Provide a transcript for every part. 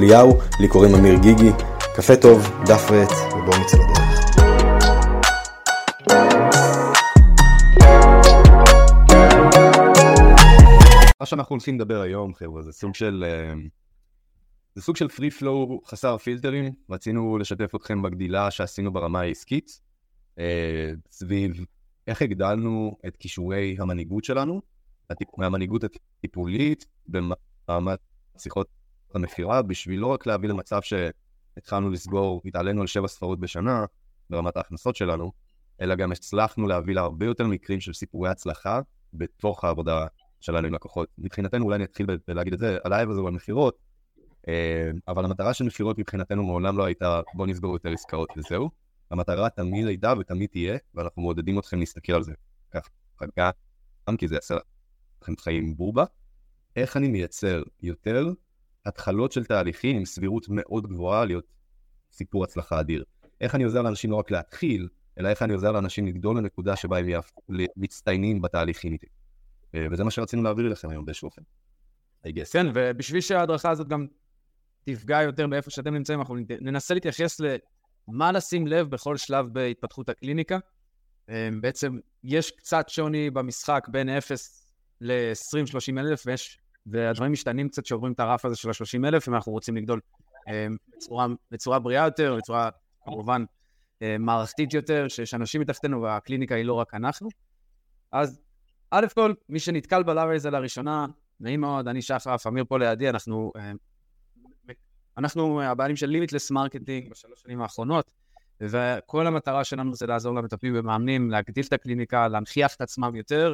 אליהו, לי קוראים אמיר גיגי. קפה טוב, דף ועט, ובואו נצא לדרך. מה שאנחנו הולכים לדבר היום, חבר'ה, זה סוג של... אה, זה סוג של פרי פלואו חסר פילטרים. רצינו לשתף אתכם בגדילה שעשינו ברמה העסקית, אה, סביב איך הגדלנו את כישורי המנהיגות שלנו, מהמנהיגות הטיפולית במעמד שיחות המכירה, בשביל לא רק להביא למצב שהתחלנו לסגור, התעלינו על שבע ספרות בשנה ברמת ההכנסות שלנו, אלא גם הצלחנו להביא להרבה יותר מקרים של סיפורי הצלחה בתוך העבודה שלנו עם לקוחות. מבחינתנו, אולי אני אתחיל בלהגיד את זה, ה live הזה הוא על מכירות, אה, אבל המטרה של מכירות מבחינתנו מעולם לא הייתה בוא נסגור יותר עסקאות וזהו. המטרה תמיד הייתה ותמיד תהיה, ואנחנו מעודדים אתכם להסתכל על זה ככה, גם כי זה יעשה לכם חיים בובה. איך אני מייצר יותר התחלות של תהליכים עם סבירות מאוד גבוהה להיות סיפור הצלחה אדיר. איך אני עוזר לאנשים לא רק להתחיל, אלא איך אני עוזר לאנשים לגדול לנקודה שבה הם יהפכו מצטיינים בתהליכים איתי. אה, וזה מה שרצינו להעביר לכם היום באיזשהו אופן. כן, ובשביל שההדרכה הזאת גם תפגע יותר באיפה שאתם נמצאים, אנחנו ננסה להתייחס למה לשים לב בכל שלב בהתפתחות הקליניקה. אה, בעצם יש קצת שוני במשחק בין 0 ל-20-30 אלף, ויש והדברים משתנים קצת שעוברים את הרף הזה של ה-30 אלף, אם אנחנו רוצים לגדול אה, בצורה, בצורה בריאה יותר, בצורה כמובן אה, מערכתית יותר, שיש אנשים מתחתנו והקליניקה היא לא רק אנחנו. אז א' כל, מי שנתקל בלאבי הזה לראשונה, נעים מאוד, אני שחף, אמיר פה לידי, אנחנו, אה, אנחנו הבעלים של Limitless Marketing בשלוש שנים האחרונות, וכל המטרה שלנו זה לעזור למטפלים ומאמנים, להגדיל את הקליניקה, להנכיח את עצמם יותר,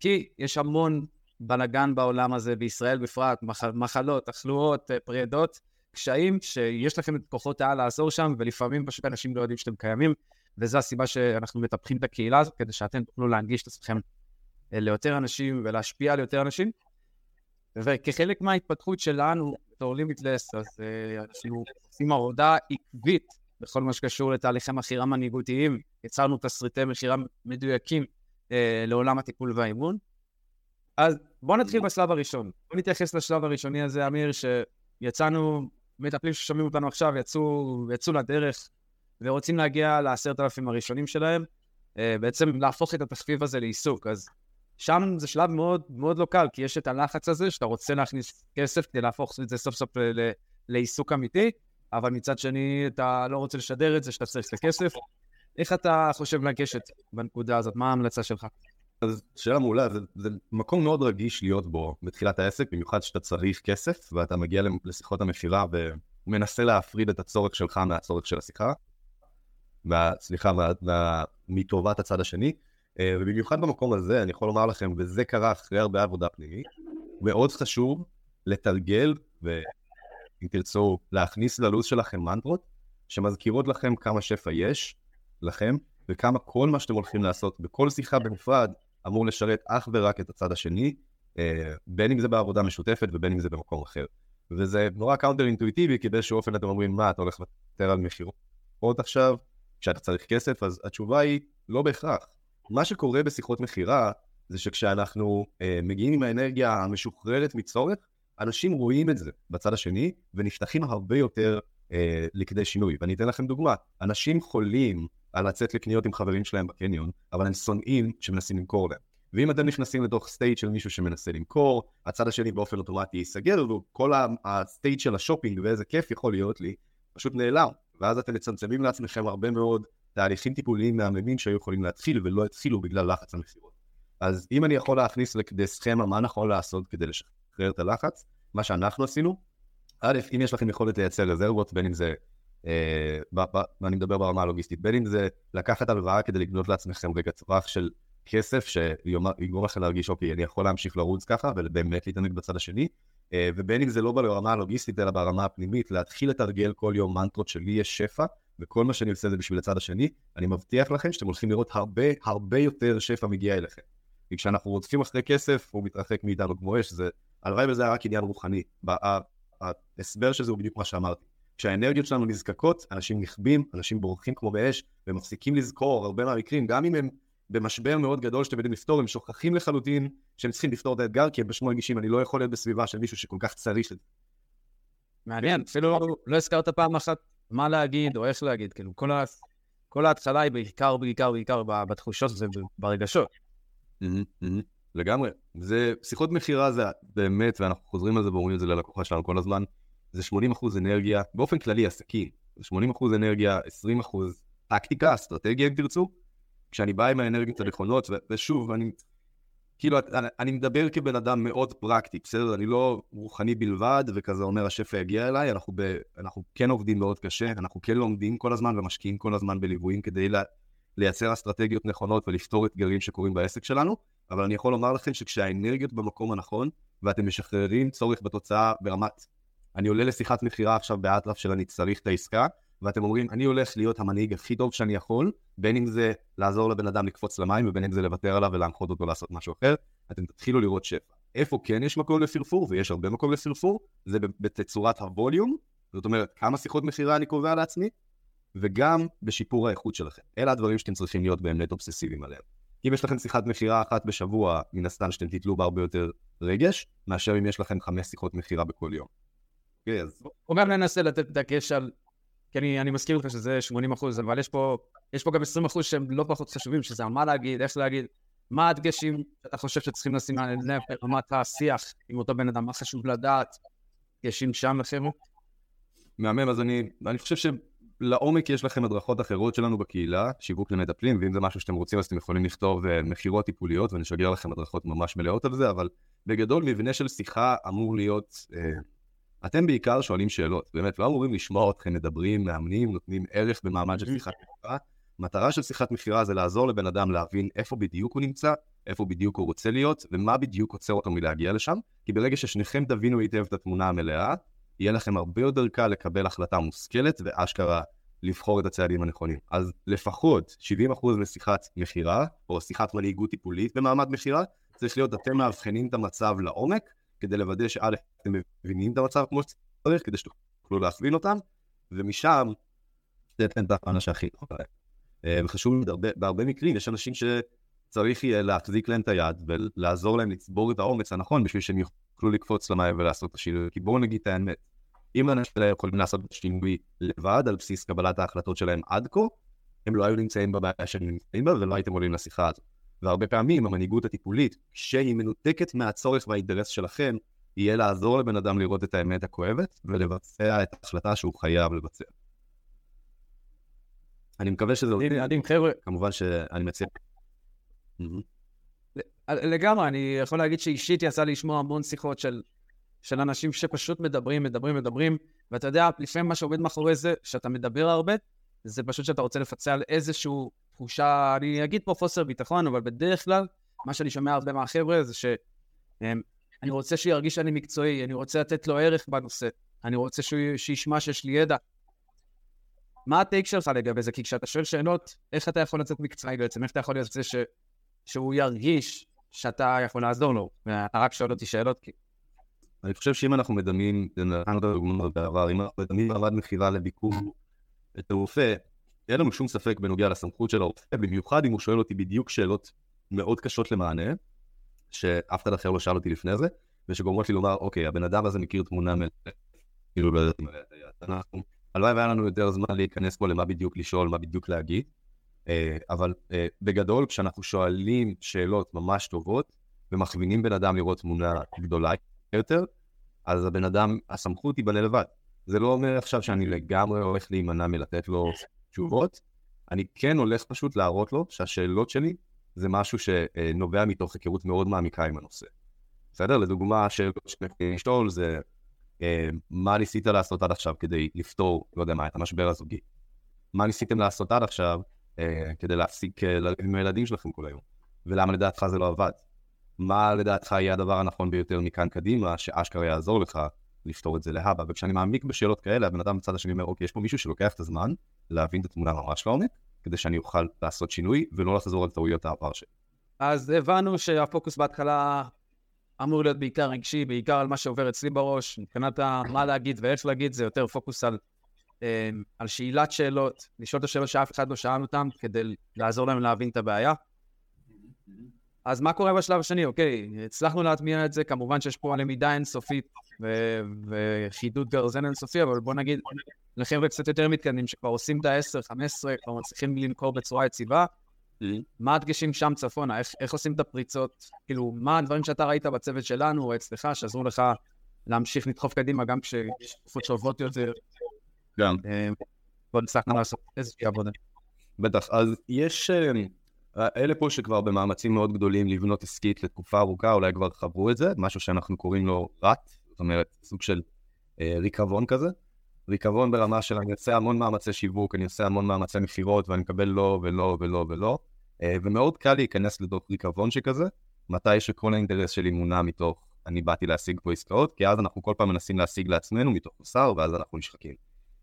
כי יש המון בלאגן בעולם הזה, בישראל בפרט, מח, מחלות, תחלואות, אה, פרידות, קשיים, שיש לכם את כוחות העל לעזור שם, ולפעמים פשוט אנשים לא יודעים שאתם קיימים, וזו הסיבה שאנחנו מטפחים את הקהילה הזאת, כדי שאתם תוכלו להנגיש את עצמכם אה, ליותר אנשים ולהשפיע על יותר אנשים. וכחלק מההתפתחות שלנו בתור לימיטלס, אז uh, אנחנו עושים עבודה עקבית בכל מה שקשור לתהליכי מכירה מנהיגותיים. יצרנו תסריטי מכירה מדויקים uh, לעולם הטיפול והאימון. אז בואו נתחיל בשלב הראשון. בואו נתייחס לשלב הראשוני הזה, אמיר, שיצאנו, מטפלים ששומעים אותנו עכשיו, יצאו, יצאו לדרך ורוצים להגיע לעשרת אלפים הראשונים שלהם, אה, בעצם להפוך את התחביב הזה לעיסוק. אז שם זה שלב מאוד מאוד לא קל, כי יש את הלחץ הזה שאתה רוצה להכניס כסף כדי להפוך את זה סוף סוף לעיסוק אמיתי, אבל מצד שני אתה לא רוצה לשדר את זה שאתה צריך את הכסף. איך אתה חושב לגשת בנקודה הזאת? מה ההמלצה שלך? אז שאלה מעולה, זה, זה מקום מאוד רגיש להיות בו בתחילת העסק, במיוחד שאתה צריך כסף ואתה מגיע לשיחות המכירה ומנסה להפריד את הצורך שלך מהצורך של השיחה, סליחה, מטובת הצד השני, אה, ובמיוחד במקום הזה, אני יכול לומר לכם, וזה קרה אחרי הרבה עבודה פנימית, מאוד חשוב לתרגל, ואם תרצו, להכניס ללו"ז שלכם מנטרות, שמזכירות לכם כמה שפע יש לכם, וכמה כל מה שאתם הולכים לעשות בכל שיחה בנפרד אמור לשרת אך ורק את הצד השני, אה, בין אם זה בעבודה משותפת ובין אם זה במקום אחר. וזה נורא counter אינטואיטיבי, כי באיזשהו אופן אתם אומרים, מה, אתה הולך לוותר על מכירות עכשיו, כשאתה צריך כסף, אז התשובה היא, לא בהכרח. מה שקורה בשיחות מכירה, זה שכשאנחנו אה, מגיעים עם האנרגיה המשוחררת מצורך, אנשים רואים את זה בצד השני, ונפתחים הרבה יותר אה, לכדי שינוי. ואני אתן לכם דוגמה, אנשים חולים על לצאת לקניות עם חברים שלהם בקניון, אבל הם שונאים שמנסים למכור להם. ואם אתם נכנסים לתוך state של מישהו שמנסה למכור, הצד השני באופן אוטומטי ייסגר, וכל ה state של השופינג ואיזה כיף יכול להיות לי, פשוט נעלם. ואז אתם מצמצמים לעצמכם הרבה מאוד תהליכים טיפוליים מהממים שהיו יכולים להתחיל ולא התחילו בגלל לחץ המכירות. אז אם אני יכול להכניס לכדי סכמה מה נכון לעשות כדי לשחרר את הלחץ, מה שאנחנו עשינו, א', אם יש לכם יכולת לייצר רזרבות, בין אם זה ואני מדבר ברמה הלוגיסטית, בין אם זה לקחת הלוואה כדי לקנות לעצמכם רגע טווח של כסף שיגרום לכם להרגיש, אוקיי, אני יכול להמשיך לרוץ ככה ובאמת להתענג בצד השני, אה, ובין אם זה לא ברמה הלוגיסטית אלא ברמה הפנימית, להתחיל לתרגל כל יום מנטרות שלי יש שפע, וכל מה שאני עושה זה בשביל הצד השני, אני מבטיח לכם שאתם הולכים לראות הרבה הרבה יותר שפע מגיע אליכם. כי כשאנחנו רודפים אחרי כסף, הוא מתרחק מאיתנו כמו אש, זה, הלוואי וזה היה רק עניין רוחני. ההסבר של זה הוא בדיוק מה שאמרתי. כשהאנרגיות שלנו נזקקות, אנשים נכבים, אנשים בורחים כמו באש, ומפסיקים לזכור הרבה מהמקרים, גם אם הם במשבר מאוד גדול שאתם יודעים לפתור, הם שוכחים לחלוטין שהם צריכים לפתור את האתגר, כי הם בשמו רגישים, אני לא יכול להיות בסביבה של מישהו שכל כך צריך את זה. מעניין, אפילו לא הזכרת פעם אחת מה להגיד או איך להגיד, כאילו, כל, ה... כל ההתחלה היא בעיקר, בעיקר, בעיקר בתחושות וברגשות. לגמרי. זה, שיחות מכירה זה באמת, ואנחנו חוזרים על זה ואומרים את זה ללקוחה שלנו כל הזמן, זה 80% אנרגיה, באופן כללי עסקים, זה 80% אנרגיה, 20% טקטיקה, אסטרטגיה אם תרצו, כשאני בא עם האנרגיות הנכונות, ושוב, אני, כאילו, אני, אני מדבר כבן אדם מאוד פרקטי, בסדר? אני לא רוחני בלבד, וכזה אומר השפע יגיע אליי, אנחנו, ב, אנחנו כן עובדים מאוד קשה, אנחנו כן לומדים כל הזמן ומשקיעים כל הזמן בליוויים כדי לה, לייצר אסטרטגיות נכונות ולפתור אתגרים שקורים בעסק שלנו, אבל אני יכול לומר לכם שכשהאנרגיות במקום הנכון, ואתם משחררים צורך בתוצאה ברמת, אני עולה לשיחת מכירה עכשיו באטרף של אני צריך את העסקה, ואתם אומרים, אני הולך להיות המנהיג הכי טוב שאני יכול, בין אם זה לעזור לבן אדם לקפוץ למים, ובין אם זה לוותר עליו ולהנחות אותו לעשות משהו אחר, אתם תתחילו לראות שפע. איפה כן יש מקום לפרפור, ויש הרבה מקום לפרפור, זה בתצורת הווליום, זאת אומרת, כמה שיחות מכירה אני קובע לעצמי, וגם בשיפור האיכות שלכם. אלה הדברים שאתם צריכים להיות באמת אובססיביים עליהם. אם יש לכם שיחת מכירה אחת בשבוע, מן הסתם שאתם תתלו בהרבה יותר רגש, מאשר אם יש לכם חמש שיחות מכירה בכל יום. אוקיי, אז... אומר ננסה לתת דגש על כי אני, אני מזכיר לך שזה 80 אחוז, אבל יש פה, יש פה גם 20 אחוז שהם לא פחות חשובים, שזה על מה להגיד, איך להגיד, מה הדגשים שאתה חושב שצריכים לשים על לב ברמת השיח עם אותו בן אדם, מה חשוב לדעת, דגשים שם לחבר'ה? מהמם, אז אני, אני חושב שלעומק יש לכם הדרכות אחרות שלנו בקהילה, שיווק למטפלים, ואם זה משהו שאתם רוצים אז אתם יכולים לכתוב אה, מכירות טיפוליות ונשגר לכם הדרכות ממש מלאות על זה, אבל בגדול מבנה של שיחה אמור להיות... אה, אתם בעיקר שואלים שאלות, באמת, לא אמורים לשמוע אתכם מדברים, מאמנים, נותנים ערך במעמד של שיחת מכירה. מטרה של שיחת מכירה זה לעזור לבן אדם להבין איפה בדיוק הוא נמצא, איפה בדיוק הוא רוצה להיות, ומה בדיוק עוצר אותו מלהגיע לשם, כי ברגע ששניכם תבינו היטב את התמונה המלאה, יהיה לכם הרבה יותר קל לקבל החלטה מושכלת ואשכרה לבחור את הצעדים הנכונים. אז לפחות 70% משיחת מכירה, או שיחת מנהיגות טיפולית במעמד מכירה, צריך להיות אתם מאבחנים את המצב לעומק, כדי לוודא שא' אתם מבינים את המצב כמו שצריך, כדי שתוכלו להכווין אותם, ומשם לתת את האנשה הכי טובה. אה, וחשוב, בהרבה מקרים יש אנשים שצריך יהיה להחזיק להם את היד ולעזור להם לצבור את האומץ הנכון בשביל שהם יוכלו לקפוץ למים ולעשות את השינוי. כי בואו נגיד את האמת, אם האנשים האלה יכולים לעשות את השינוי לבד על בסיס קבלת ההחלטות שלהם עד כה, הם לא היו נמצאים בבעיה שהם נמצאים בה ולא הייתם עולים לשיחה הזאת. והרבה פעמים המנהיגות הטיפולית, כשהיא מנותקת מהצורך והאינטרס שלכם, יהיה לעזור לבן אדם לראות את האמת הכואבת ולבצע את ההחלטה שהוא חייב לבצע. אני מקווה שזה... מדהים, חבר'ה. כמובן שאני מציע... לגמרי, אני יכול להגיד שאישית יצא לי לשמוע המון שיחות של, של אנשים שפשוט מדברים, מדברים, מדברים, ואתה יודע, לפעמים מה שעובד מאחורי זה, שאתה מדבר הרבה, זה פשוט שאתה רוצה לפצע על איזושהי תחושה, אני אגיד פה חוסר ביטחון, אבל בדרך כלל, מה שאני שומע הרבה מהחבר'ה זה שהם אני רוצה שירגיש שאני מקצועי, אני רוצה לתת לו ערך בנושא, אני רוצה שהוא, שישמע שיש לי ידע. מה הטייק שלך לגבי זה? כי כשאתה שואל שאלות, איך אתה יכול לצאת מקצועי בעצם? איך אתה יכול להיות זה ש... שהוא ירגיש שאתה יכול לעזור לו? ואתה רק שואל אותי שאלות כי... אני חושב שאם אנחנו מדמים, נתנו את הדוגמאות בעבר, אם אנחנו מדמים מעמד מכירה לביקור את הרופא, אין לנו שום ספק בנוגע לסמכות של הרופא, במיוחד אם הוא שואל אותי בדיוק שאלות מאוד קשות למענה, שאף אחד אחר לא שאל אותי לפני זה, ושגורמות לי לומר, אוקיי, הבן אדם הזה מכיר תמונה מלאה, כאילו לא יודעת מלאה. אנחנו, הלוואי והיה לנו יותר זמן להיכנס פה למה בדיוק לשאול, מה בדיוק להגיד, אה, אבל אה, בגדול, כשאנחנו שואלים שאלות ממש טובות, ומכווינים בן אדם לראות תמונה גדולה יותר, אז הבן אדם, הסמכות תיבנה לבד. זה לא אומר עכשיו שאני לגמרי הולך להימנע מלתת לו תשובות, אני כן הולך פשוט להראות לו שהשאלות שלי זה משהו שנובע מתוך היכרות מאוד מעמיקה עם הנושא. בסדר? לדוגמה, שאלות שאני לשאול זה אה, מה ניסית לעשות עד עכשיו כדי לפתור, לא יודע מה, את המשבר הזוגי? מה ניסיתם לעשות עד עכשיו אה, כדי להפסיק אה, עם הילדים שלכם כל היום? ולמה לדעתך זה לא עבד? מה לדעתך יהיה הדבר הנכון ביותר מכאן קדימה, שאשכרה יעזור לך לפתור את זה להבא. וכשאני מעמיק בשאלות כאלה, הבן אדם בצד השני אומר, אוקיי, יש פה מישהו שלוקח את הזמן להבין את התמונה ממש לעומק, כדי שאני אוכל לעשות שינוי ולא לחזור על טעויות העבר שלי. אז הבנו שהפוקוס בהתחלה אמור להיות בעיקר רגשי, בעיקר על מה שעובר אצלי בראש, מבחינת מה להגיד ואיך להגיד, זה יותר פוקוס על, אה, על שאלת שאלות, לשאול את השאלות שאף אחד לא שאל אותם, כדי לעזור להם להבין את הבעיה. אז מה קורה בשלב השני? אוקיי, הצלחנו להטמיע את זה, כמובן שיש פה למידה אינסופית וחידוד גרזן אינסופי, אבל בוא נגיד, לחבר'ה קצת יותר מתקדמים, שכבר עושים את ה-10, 15, כבר מצליחים למכור בצורה יציבה, מה הדגשים שם צפונה? איך, איך עושים את הפריצות? כאילו, מה הדברים שאתה ראית בצוות שלנו או אצלך, שעזרו לך להמשיך לדחוף קדימה, גם כשיש תקופות שעוברות יותר? גם. אה, בוא נצלחנו לעשות איזושהי עבודה. בטח, אז יש... אלה פה שכבר במאמצים מאוד גדולים לבנות עסקית לתקופה ארוכה, אולי כבר חברו את זה, משהו שאנחנו קוראים לו רט, זאת אומרת, סוג של אה, ריקבון כזה. ריקבון ברמה של אני עושה המון מאמצי שיווק, אני עושה המון מאמצי מכירות, ואני מקבל לא ולא ולא ולא, אה, ומאוד קל להיכנס לתוך ריקבון שכזה, מתי שכל האינטרס שלי מונע מתוך אני באתי להשיג פה עסקאות, כי אז אנחנו כל פעם מנסים להשיג לעצמנו מתוך מוסר, ואז אנחנו נשחקים.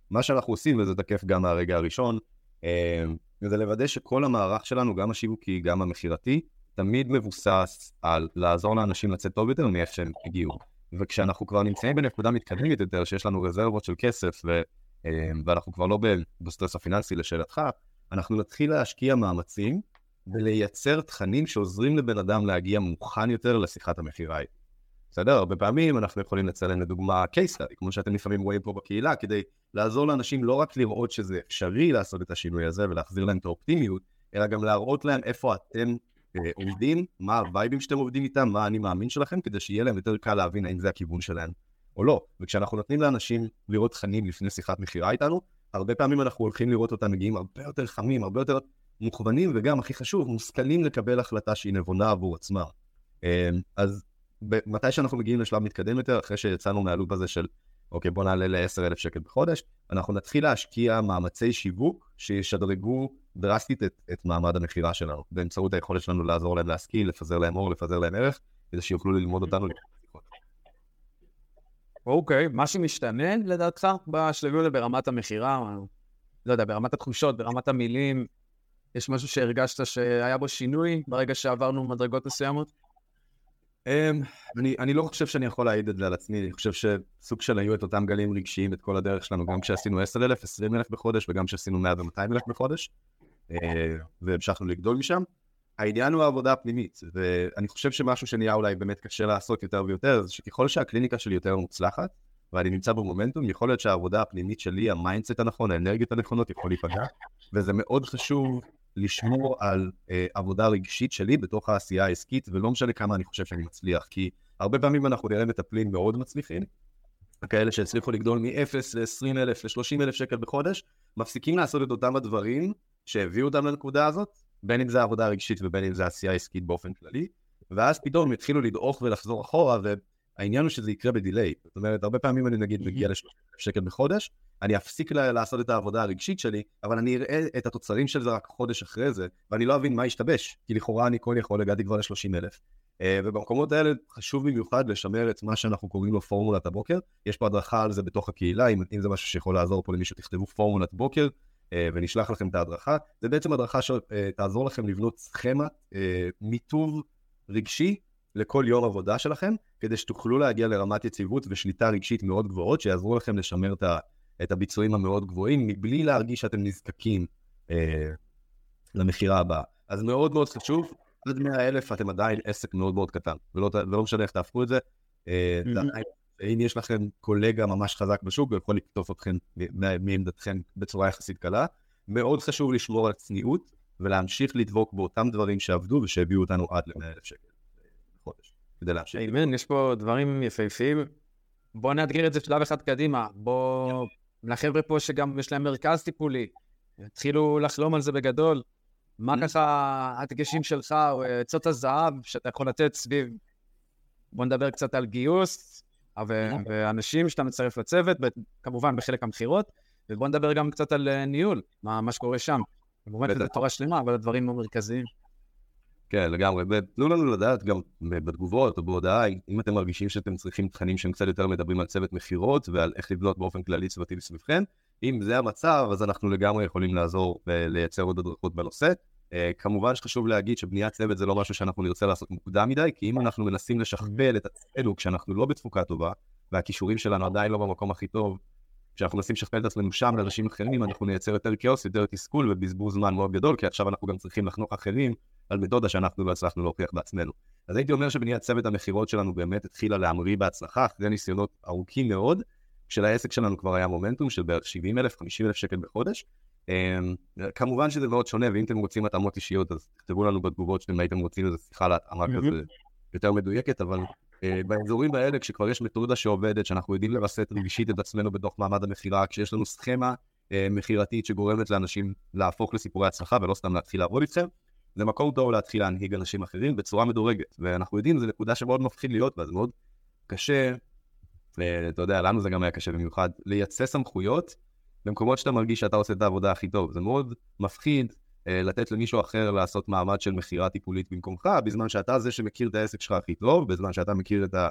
מה שאנחנו עושים, וזה תקף גם מהרגע הראשון, אה, וזה לוודא שכל המערך שלנו, גם השיווקי, גם המכירתי, תמיד מבוסס על לעזור לאנשים לצאת טוב יותר מאיך שהם הגיעו. וכשאנחנו כבר נמצאים בנקודה מתקדמת יותר, שיש לנו רזרבות של כסף, ו, אה, ואנחנו כבר לא בסטרס הפיננסי לשאלתך, אנחנו נתחיל להשקיע מאמצים ולייצר תכנים שעוזרים לבן אדם להגיע מוכן יותר לשיחת המכירה. בסדר? הרבה פעמים אנחנו יכולים לצלם לדוגמה case study, כמו שאתם לפעמים רואים פה בקהילה, כדי לעזור לאנשים לא רק לראות שזה אפשרי לעשות את השינוי הזה ולהחזיר להם את האופטימיות, אלא גם להראות להם איפה אתם אה, עובדים, מה הווייבים שאתם עובדים איתם, מה אני מאמין שלכם, כדי שיהיה להם יותר קל להבין האם זה הכיוון שלהם או לא. וכשאנחנו נותנים לאנשים לראות תכנים לפני שיחת מכירה איתנו, הרבה פעמים אנחנו הולכים לראות אותם מגיעים הרבה יותר חמים, הרבה יותר מוכוונים, וגם, הכי חשוב, מושכלים לקבל החלטה שהיא נבונה עבור עצמם. אה, אז מתי שאנחנו מגיעים לשלב מתקדם יותר, אחרי שיצאנו מהלופ הזה של אוקיי, בוא נעלה ל-10,000 שקל בחודש, אנחנו נתחיל להשקיע מאמצי שיווק שישדרגו דרסטית את, את מעמד המכירה שלנו, באמצעות היכולת שלנו לעזור להם להשכיל, לפזר להם אור, לפזר להם ערך, כדי שיוכלו ללמוד אותנו. אוקיי, מה שמשתנה לדעתך בשלבים האלה ברמת המכירה, לא יודע, ברמת התחושות, ברמת המילים, יש משהו שהרגשת שהיה בו שינוי ברגע שעברנו מדרגות מסוימות? Um, אני, אני לא חושב שאני יכול להעיד את זה על עצמי, אני חושב שסוג של היו את אותם גלים רגשיים את כל הדרך שלנו, גם כשעשינו 10,000, 20,000 בחודש וגם כשעשינו 100 ו-200,000 בחודש, uh, והמשכנו לגדול משם. העניין הוא העבודה הפנימית, ואני חושב שמשהו שנהיה אולי באמת קשה לעשות יותר ויותר, זה שככל שהקליניקה שלי יותר מוצלחת, ואני נמצא במומנטום, יכול להיות שהעבודה הפנימית שלי, ה mindset הנכון, האנרגיות הנכונות, יכול להיפגע, וזה מאוד חשוב לשמור על אה, עבודה רגשית שלי בתוך העשייה העסקית, ולא משנה כמה אני חושב שאני מצליח, כי הרבה פעמים אנחנו נראה מטפלים מאוד מצליחים, כאלה שהצליחו לגדול מ-0 ל-20 אלף, ל-30 אלף שקל בחודש, מפסיקים לעשות את אותם הדברים שהביאו אותם לנקודה הזאת, בין אם זה עבודה רגשית ובין אם זה עשייה עסקית באופן כללי, ואז פתאום הם התחילו לדעוך ולחזור אחורה, והעניין הוא שזה יקרה בדיליי. זאת אומרת, הרבה פעמים אני נגיד מגיע ל-30 אלף שקל בחודש, אני אפסיק לעשות את העבודה הרגשית שלי, אבל אני אראה את התוצרים של זה רק חודש אחרי זה, ואני לא אבין מה השתבש, כי לכאורה אני כל יכול, הגעתי כבר ל-30 אלף. אה, ובמקומות האלה חשוב במיוחד לשמר את מה שאנחנו קוראים לו פורמולת הבוקר. יש פה הדרכה על זה בתוך הקהילה, אם, אם זה משהו שיכול לעזור פה למישהו, תכתבו פורמולת בוקר, אה, ונשלח לכם את ההדרכה. זה בעצם הדרכה שתעזור לכם לבנות סכמה, אה, מיטוב רגשי לכל יום עבודה שלכם, כדי שתוכלו להגיע לרמת יציבות ושליטה רגשית מאוד גבוהות, שיעזרו לכם לשמר את ה... את הביצועים המאוד גבוהים, מבלי להרגיש שאתם נזקקים אה, למכירה הבאה. אז מאוד מאוד חשוב, עד 100 אלף אתם עדיין עסק מאוד מאוד קטן, ולא, ולא משנה איך תהפכו את זה. אה. אם יש לכם קולגה ממש חזק בשוק, הוא יכול לקטוף אתכם מעמדתכם בצורה יחסית קלה. מאוד חשוב לשמור על צניעות ולהמשיך לדבוק באותם דברים שעבדו ושהביאו אותנו עד ל-100 אלף שקל בחודש, כדי להמשיך. אמן, יש פה דברים יפהפיים. בואו נאתגר את זה שלב אחד קדימה. בואו לחבר'ה פה שגם יש להם מרכז טיפולי, התחילו לחלום על זה בגדול. מה. ככה הדגשים שלך, או עצות הזהב שאתה יכול לתת סביב... בוא נדבר קצת על גיוס. ואנשים שאתה מצרף לצוות, כמובן בחלק המכירות, ובוא נדבר גם קצת על אה, ניהול, מה, מה שקורה שם. כמובן שזה תורה שלמה, אבל הדברים המרכזיים. כן, לגמרי. ותנו לנו לדעת גם בתגובות או בהודעה, אם אתם מרגישים שאתם צריכים תכנים שהם קצת יותר מדברים על צוות מכירות ועל איך לבנות באופן כללי צוותים סביבכם. אם זה המצב, אז אנחנו לגמרי יכולים לעזור ולייצר עוד הדרכות בנושא. Uh, כמובן שחשוב להגיד שבניית צוות זה לא משהו שאנחנו נרצה לעשות מוקדם מדי, כי אם אנחנו מנסים לשכפל את עצמנו כשאנחנו לא בתפוקה טובה, והכישורים שלנו עדיין לא במקום הכי טוב, כשאנחנו מנסים לשכפל את עצמנו שם לאנשים אחרים, אנחנו נייצר יותר כאוס, יותר תסכול ובזבוז זמן מאוד גדול, כי עכשיו אנחנו גם צריכים לחנוך אחרים על מתודה שאנחנו לא הצלחנו להוכיח בעצמנו. אז הייתי אומר שבניית צוות המכירות שלנו באמת התחילה להמריא בהצלחה, אחרי ניסיונות ארוכים מאוד, כשלעסק שלנו כבר היה מומנטום של בערך 70 אלף, 50 אלף שקל בחודש. אמ, כמובן שזה מאוד שונה, ואם אתם רוצים התאמות אישיות, אז תכתבו לנו בתגובות שאתם הייתם רוצים איזה שיחה להתאמה כזה יותר מדויקת, אבל אה, באזורים האלה, כשכבר יש מתודה שעובדת, שאנחנו יודעים לווסת רגשית את עצמנו בתוך מעמד המכירה, כשיש לנו סכמה אה, מכירתית שגורמת לאנשים להפוך לסיפורי הצלחה ולא סתם להתחיל לעבוד איתכם, זה מקום טוב להתחיל להנהיג אנשים אחרים בצורה מדורגת. ואנחנו יודעים, זו נקודה שמאוד מפחיד להיות בה, זה מאוד קשה, ואתה יודע, לנו זה גם היה קשה במיוחד, לייצא סמכויות במקומות שאתה מרגיש שאתה עושה את העבודה הכי טוב. זה מאוד מפחיד אה, לתת למישהו אחר לעשות מעמד של מכירה טיפולית במקומך, בזמן שאתה זה שמכיר את העסק שלך הכי טוב, בזמן שאתה מכיר את, ה,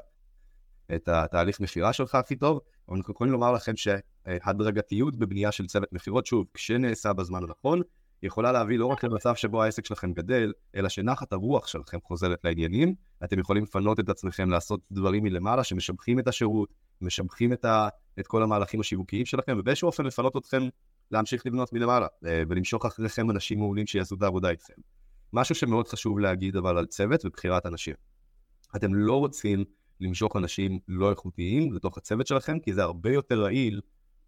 את התהליך מכירה שלך הכי טוב, אבל אנחנו יכולים לומר לכם שהדרגתיות בבנייה של צוות מכירות, שוב, כשנעשה בזמן הנכון, יכולה להביא לא רק למצב שבו העסק שלכם גדל, אלא שנחת הרוח שלכם חוזרת לעניינים, אתם יכולים לפנות את עצמכם לעשות דברים מלמעלה שמשבחים את השירות, משבחים את, ה, את כל המהלכים השיווקיים שלכם, ובאיזשהו אופן לפנות אתכם להמשיך לבנות מלמעלה, אה, ולמשוך אחריכם אנשים מעולים שיעשו את העבודה איתכם. משהו שמאוד חשוב להגיד אבל על צוות ובחירת אנשים. אתם לא רוצים למשוך אנשים לא איכותיים לתוך הצוות שלכם, כי זה הרבה יותר רעיל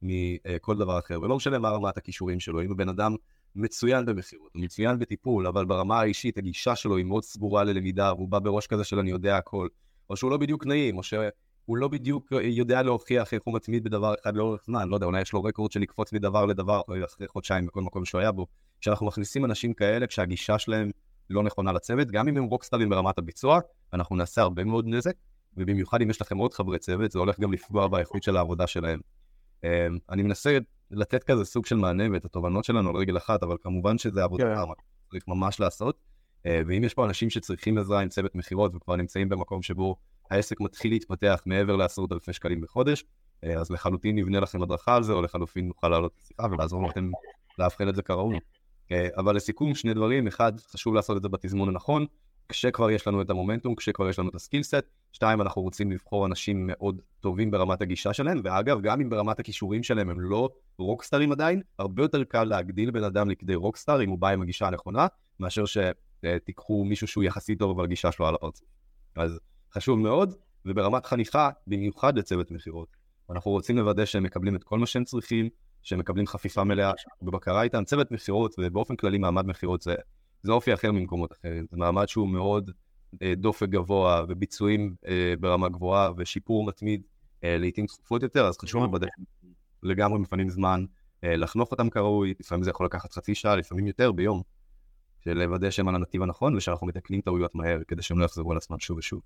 מכל דבר אחר, ולא משנה מה רמת הכישורים שלו, אם הבן אדם מצוין במכירות, הוא מצוין בטיפול, אבל ברמה האישית הגישה שלו היא מאוד סגורה ללמידה, והוא בא בראש כזה של אני יודע הכל, או שהוא לא בדיוק נעים, או שהוא לא בדיוק יודע להוכיח איך הוא מתמיד בדבר אחד לאורך זמן, לא יודע, אולי יש לו רקורד של לקפוץ מדבר לדבר אחרי חודשיים בכל מקום שהוא היה בו. כשאנחנו מכניסים אנשים כאלה, כשהגישה שלהם לא נכונה לצוות, גם אם הם רוקסטרים ברמת הביצוע, אנחנו נעשה הרבה מאוד נזק, ובמיוחד אם יש לכם עוד חברי צוות, זה הולך גם לפגוע באיכות של העבודה שלהם. אמ, אני מנסה לתת כזה סוג של מענה ואת התובנות שלנו על רגל אחת, אבל כמובן שזה עבודה כן. צריך ממש לעשות. אה, ואם יש פה אנשים שצריכים עזרה עם צוות מכירות וכבר נמצאים במקום שבו העסק מתחיל להתפתח מעבר לעשרות אלפי שקלים בחודש, אה, אז לחלוטין נבנה לכם הדרכה על זה, או לחלוטין נוכל לעלות לשיחה ולעזור לכם לאבחן את זה כראוי. אה, אבל לסיכום, שני דברים, אחד, חשוב לעשות את זה בתזמון הנכון, כשכבר יש לנו את המומנטום, כשכבר יש לנו את ה skill set, שתיים, אנחנו רוצים לבחור אנשים מאוד טובים ברמת הגישה שלהם, ואגב, גם אם ברמת הכישורים שלהם הם לא rockstarים עדיין, הרבה יותר קל להגדיל בן אדם לכדי rockstar אם הוא בא עם הגישה הנכונה, מאשר שתיקחו מישהו שהוא יחסית טוב אבל הגישה שלו על הפרצוף. אז חשוב מאוד, וברמת חניכה, במיוחד לצוות מכירות. אנחנו רוצים לוודא שהם מקבלים את כל מה שהם צריכים, שהם מקבלים חפיפה מלאה בבקרה איתם. צוות מכירות, ובאופן כללי מעמד מכירות זה זה אופי אחר ממקומות אחרים. זה מעמד שהוא מאוד אה, דופק גבוה וביצועים אה, ברמה גבוהה ושיפור מתמיד אה, לעיתים תכופות יותר, אז חשוב לוודא לגמרי מפנים זמן אה, לחנוך אותם כראוי, לפעמים זה יכול לקחת חצי שעה, לפעמים יותר ביום, של לוודא שהם על הנתיב הנכון ושאנחנו מתקנים טעויות מהר כדי שהם לא יחזרו על עצמם שוב ושוב.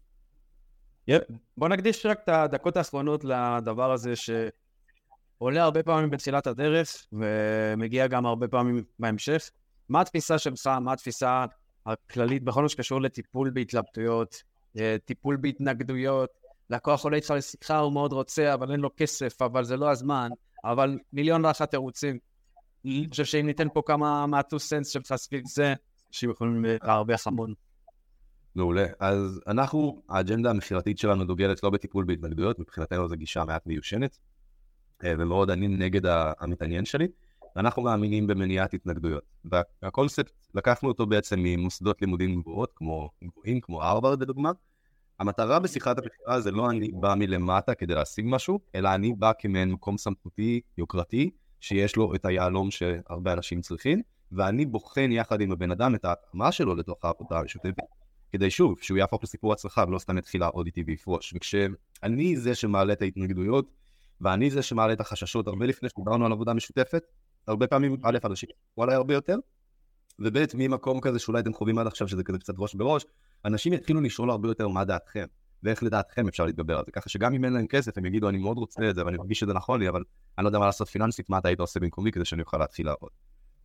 Yep. בוא נקדיש רק את הדקות האחרונות לדבר הזה שעולה הרבה פעמים בתחילת הדרך ומגיע גם הרבה פעמים בהמשך. מה התפיסה שלך, מה התפיסה הכללית בכל מה שקשור לטיפול בהתלבטויות, אה, טיפול בהתנגדויות? לקוח עולה איתך לשיחה, הוא מאוד רוצה, אבל אין לו כסף, אבל זה לא הזמן, אבל מיליון ואחת תירוצים. אני חושב שאם ניתן פה כמה מה-2 סנס שלך סביב זה, אנשים יכולים להרוויח המון. מעולה. אז אנחנו, האג'נדה המכירתית שלנו דוגלת לא בטיפול בהתנגדויות, מבחינתנו זו גישה מעט מיושנת, אה, ומאוד אני נגד המתעניין שלי. ואנחנו מאמינים במניעת התנגדויות. והקונספט, לקחנו אותו בעצם ממוסדות לימודים גבוהות, כמו גבוהים, כמו הרווארד לדוגמה. המטרה בשיחת המכירה זה לא אני בא מלמטה כדי להשיג משהו, אלא אני בא כמעין מקום סמכותי, יוקרתי, שיש לו את היהלום שהרבה אנשים צריכים, ואני בוחן יחד עם הבן אדם את ההתאמה שלו לתוך העבודה המשותפת, כדי שוב, שהוא יהפוך לסיפור הצלחה ולא סתם יתחיל לעבוד איתי ויפרוש. וכשאני זה שמעלה את ההתנגדויות, ואני זה שמעלה את החששות הרבה לפני שדיברנו על עבודה משותפת, הרבה פעמים, א', אנשים וואלה הרבה יותר, וב', ממקום כזה שאולי אתם חווים עד עכשיו שזה כזה קצת ראש בראש, אנשים יתחילו לשאול הרבה יותר מה דעתכם, ואיך לדעתכם אפשר להתגבר על זה, ככה שגם אם אין להם כסף, הם יגידו, אני מאוד רוצה את זה, ואני מרגיש שזה נכון לי, אבל אני לא יודע מה לעשות פיננסית, מה אתה היית עושה במקומי כדי שאני אוכל להתחיל לעבוד.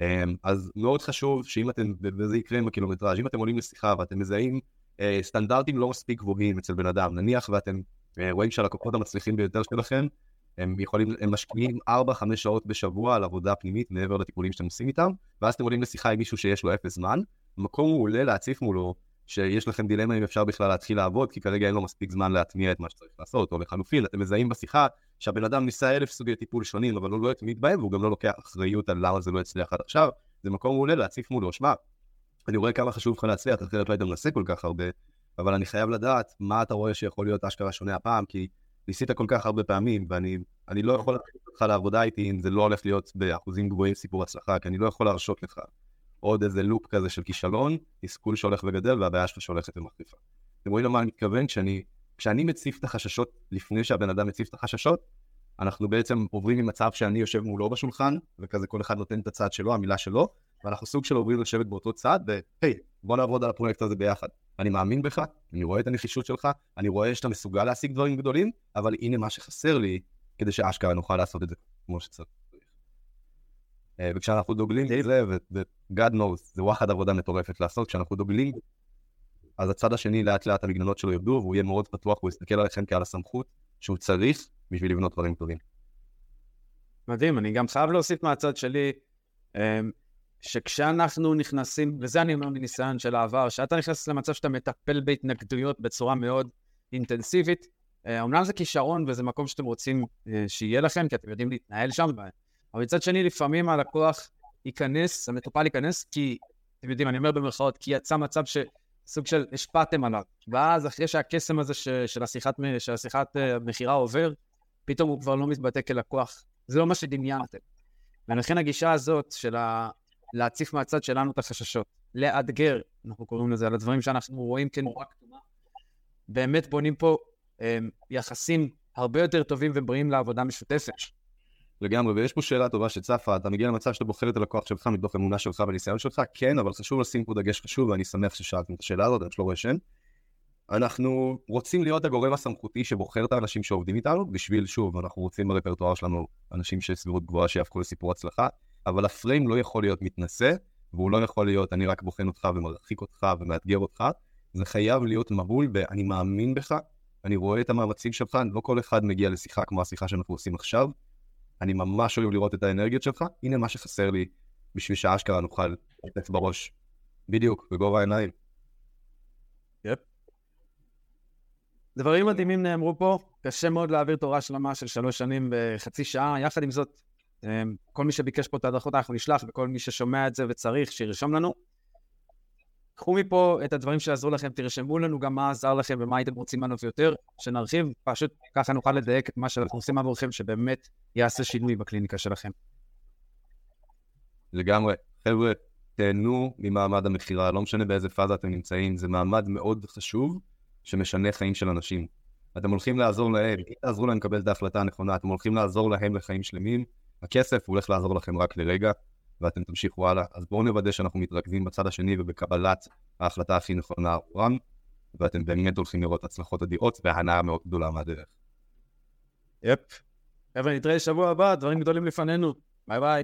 אמ, אז מאוד חשוב שאם אתם, וזה יקרה עם הקילומטראז', אם אתם עולים לשיחה ואתם מזהים אה, סטנדרטים לא מספיק גבוהים אצל בן אדם, נניח ואתם אה, רואים שהלקוחות המצליחים ביותר שלכם, הם יכולים, הם משקיעים 4-5 שעות בשבוע על עבודה פנימית מעבר לטיפולים שאתם עושים איתם, ואז אתם עולים לשיחה עם מישהו שיש לו אפס זמן, מקום מעולה להציף מולו שיש לכם דילמה אם אפשר בכלל להתחיל לעבוד, כי כרגע אין לו מספיק זמן להטמיע את מה שצריך לעשות, או לחלופין, אתם מזהים בשיחה שהבן אדם ניסה אלף סוגי טיפול שונים, אבל הוא לא התמיד בהם, והוא גם לא לוקח אחריות על למה זה לא הצליח עד עכשיו, זה מקום מעולה להציף מולו, שמע, אני רואה כמה חשוב לך להצליח, אחרת לא היית מנסה כל כך הרבה, אבל אני חייב לדעת מה אתה רואה שיכול להיות אשכרה שונה הפעם, כי ניסית כל כך הרבה פעמים, ואני לא יכול להכניס אותך לעבודה איתי אם זה לא הולך להיות באחוזים גבוהים סיפור הצלחה, כי אני לא יכול להרשות לך עוד איזה לופ כזה של כישלון, תסכול שהולך וגדל, והבעיה שלך שהולכת ומחריפה. אתם רואים למה אני מתכוון? כשאני, כשאני מציף את החששות לפני שהבן אדם מציף את החששות, אנחנו בעצם עוברים ממצב שאני יושב מולו בשולחן, וכזה כל אחד נותן את הצד שלו, המילה שלו, ואנחנו סוג של עוברים לשבת באותו צד, והי, בוא נעבוד על הפרויקט הזה ביחד. אני מאמין בך, אני רואה את הנחישות שלך, אני רואה שאתה מסוגל להשיג דברים גדולים, אבל הנה מה שחסר לי, כדי שאשכרה נוכל לעשות את זה כמו שצריך. אה, וכשאנחנו דוגלים בזה, ו-God knows, זה וואחד עבודה מטורפת לעשות, כשאנחנו דוגלים, אז הצד השני לאט לאט המגננות שלו ירדו, והוא יהיה מאוד פתוח, הוא יסתכל עליכם כעל הסמכות שהוא צריך בשביל לבנות דברים טובים. מדהים, אני גם חייב להוסיף מהצד שלי, אמ, שכשאנחנו נכנסים, וזה אני אומר מניסיון של העבר, שאתה נכנס למצב שאתה מטפל בהתנגדויות בצורה מאוד אינטנסיבית, אומנם אה, זה כישרון וזה מקום שאתם רוצים אה, שיהיה לכם, כי אתם יודעים להתנהל שם, אבל מצד שני, לפעמים הלקוח ייכנס, המטופל ייכנס, כי, אתם יודעים, אני אומר במרכאות, כי יצא מצב שסוג של השפעתם עליו. ואז אחרי שהקסם הזה ש, של השיחת, השיחת אה, מכירה עובר, פתאום הוא כבר לא מתבטא כלקוח. זה לא מה שדמיינתם. ולכן הגישה הזאת של ה... להציף מהצד שלנו את החששות, לאתגר, אנחנו קוראים לזה, על הדברים שאנחנו רואים כנורא כתומה, באמת בונים פה הם, יחסים הרבה יותר טובים ובריאים לעבודה משותפת. לגמרי, ויש פה שאלה טובה שצפה, אתה מגיע למצב שאתה בוחר את הלקוח שלך מתוך אמונה שלך וניסיון שלך, כן, אבל חשוב לשים פה דגש חשוב, ואני שמח ששאלתם את השאלה הזאת, אני לא שם. אנחנו רוצים להיות הגורם הסמכותי שבוחר את האנשים שעובדים איתנו, בשביל, שוב, אנחנו רוצים ברפרטואר שלנו אנשים שיש סבירות גבוהה שיהפכו לסיפור הצלחה, אבל הפריים לא יכול להיות מתנשא, והוא לא יכול להיות אני רק בוחן אותך ומרחיק אותך ומאתגר אותך, זה חייב להיות מהול ב"אני מאמין בך", אני רואה את המאמצים שלך, לא כל אחד מגיע לשיחה כמו השיחה שאנחנו עושים עכשיו, אני ממש אוהב לראות את האנרגיות שלך, הנה מה שחסר לי בשביל שאשכרה נוכל לתת בראש. בדיוק, בגובה העיניים. יפ. דברים מדהימים נאמרו פה, קשה מאוד להעביר תורה שלמה של שלוש שנים בחצי שעה, יחד עם זאת, כל מי שביקש פה את ההדרכות אנחנו נשלח, וכל מי ששומע את זה וצריך, שירשום לנו. קחו מפה את הדברים שיעזרו לכם, תרשמו לנו גם מה עזר לכם ומה הייתם רוצים לנו יותר, שנרחיב, פשוט ככה נוכל לדייק את מה שאנחנו עושים עבורכם, שבאמת יעשה שינוי בקליניקה שלכם. לגמרי. חבר'ה, תהנו ממעמד המכירה, לא משנה באיזה פאזה אתם נמצאים, זה מעמד מאוד חשוב שמשנה חיים של אנשים. אתם הולכים לעזור להם, תעזרו להם לקבל את ההחלטה הנכונה, אתם הולכים לעזור להם לחיים שלמים, הכסף הולך לעזור לכם רק לרגע, ואתם תמשיכו הלאה. אז בואו נוודא שאנחנו מתרכזים בצד השני ובקבלת ההחלטה הכי נכונה עבורם, ואתם באמת הולכים לראות הצלחות אדירות והנאה מאוד גדולה מהדרך. Yep. חבר'ה, נתראה שבוע הבא, דברים גדולים לפנינו. ביי ביי.